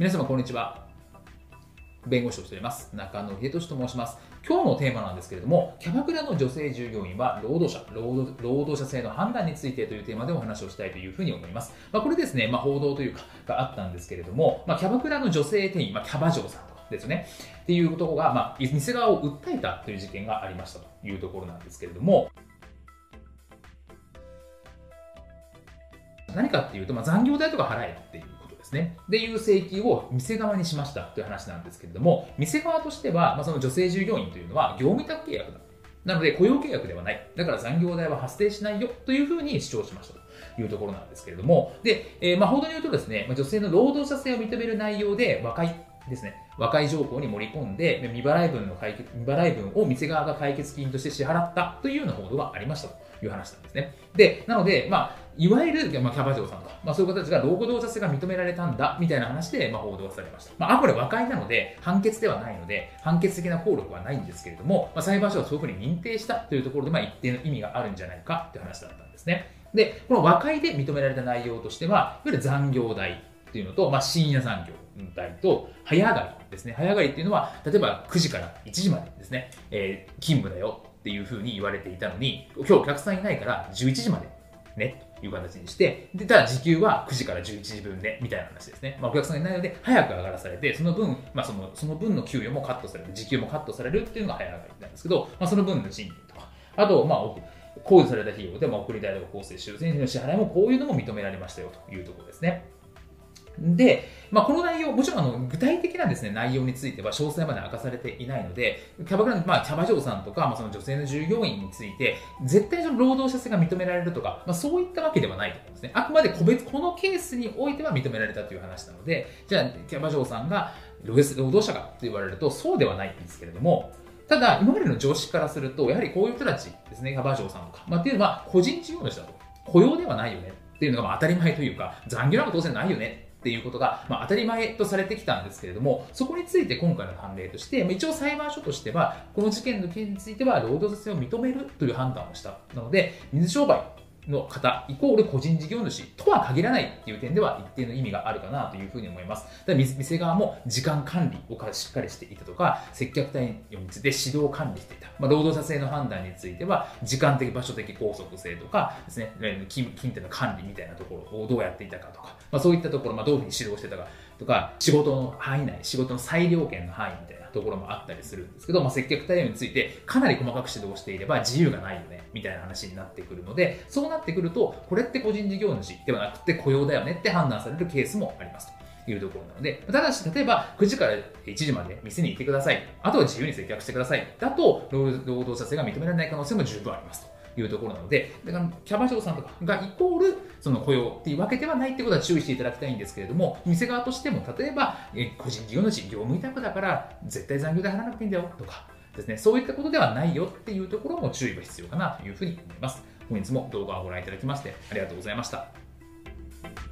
皆様こんにちは。弁護士をしております。中野秀俊と申します。今日のテーマなんですけれどもキャバクラの女性従業員は労働者労働者性の判断についてというテーマでお話をしたいというふうに思います、まあ、これですね、まあ、報道というかがあったんですけれども、まあ、キャバクラの女性店員、まあ、キャバ嬢さんとかですね。っていうところが、まあ、店側を訴えたという事件がありましたというところなんですけれども。何かっていうと、まあ、残業代とか払えっていう。ですね。でいう請求を店側にしましたという話なんですけれども、店側としては、まあ、その女性従業員というのは業務委託契約だ。なので雇用契約ではない。だから残業代は発生しないよというふうに主張しましたというところなんですけれども、で、えー、まあ報道によるとですね、女性の労働者性を認める内容で和解ですね、和解条項に盛り込んで、未払い分の解決、未払い分を店側が解決金として支払ったというような報道がありましたという話なんですね。で、なので、まあ、いわゆる、まあ、キャバ嬢さんとか、まあ、そういう方たちが労働者性が認められたんだ、みたいな話で、まあ、報道されました。まあ、これ和解なので、判決ではないので、判決的な効力はないんですけれども、まあ、裁判所はそういうふうに認定したというところで、まあ、一定の意味があるんじゃないかという話だったんですね。で、この和解で認められた内容としては、いわゆる残業代っていうのと、まあ、深夜残業代と、早上がりですね。早上がりっていうのは、例えば9時から1時までですね、えー、勤務だよっていうふうに言われていたのに、今日お客さんいないから11時までね、という形にして、で、ただ時給は9時から11時分ね、みたいな話ですね。まあ、お客さんがいないので、早く上がらされて、その分、まあ、その、その分の給与もカットされる、時給もカットされるっていうのが早上がりなんですけど、まあ、その分の賃金とか、あと、まあ、控除された費用で、まあ、送り代とか公正修正の支払いもこういうのも認められましたよというところですね。で、まあ、この内容、もちろんあの具体的なです、ね、内容については詳細まで明かされていないので、キャバクラの、まあ、キャバ嬢さんとか、まあ、その女性の従業員について、絶対その労働者性が認められるとか、まあ、そういったわけではないと思うんですね。あくまで個別、このケースにおいては認められたという話なので、じゃあ、キャバ嬢さんが労働者かと言われると、そうではないんですけれども、ただ、今までの常識からすると、やはりこういう人たちですね、キャバ嬢さんとか、まあ、っていうのは個人事業主だと。雇用ではないよねっていうのが当たり前というか、残業なんか当然ないよねっていうことが、まあ、当たり前とされてきたんですけれども、そこについて今回の判例として、一応裁判所としては、この事件の件については労働者性を認めるという判断をした。なので、水商売の方イコール個人事業主とは限らないっていう点では一定の意味があるかなというふうに思います。だ店側も時間管理をしっかりしていたとか、接客対応について指導管理していた。まあ、労働者性の判断については、時間的場所的拘束性とかですね、金金店の管理みたいなところをどうやっていたかとか、まあ、そういったところ、まあ、どういうふうに指導してたかとか、仕事の範囲内、仕事の裁量権の範囲みたいなところもあったりするんですけど、まあ、接客対応についてかなり細かく指導していれば自由がないよねみたいな話になってくるのでそうなってくるとこれって個人事業主ではなくて雇用だよねって判断されるケースもありますと。いうところなので、ただし、例えば9時から1時まで店にいてください。あとは自由に接客してください。だと、労働者性が認められない可能性も十分ありますと。いうところなので、だからキャバ嬢さんとかがイコールその雇用っていうわけではないってことは注意していただきたいんですけれども、店側としても例えば、え個人事業主、業務委託だから絶対残業代払わなくていいんだよとかですね、そういったことではないよっていうところも注意が必要かなというふうに思います。本日も動画をご覧いただきましてありがとうございました。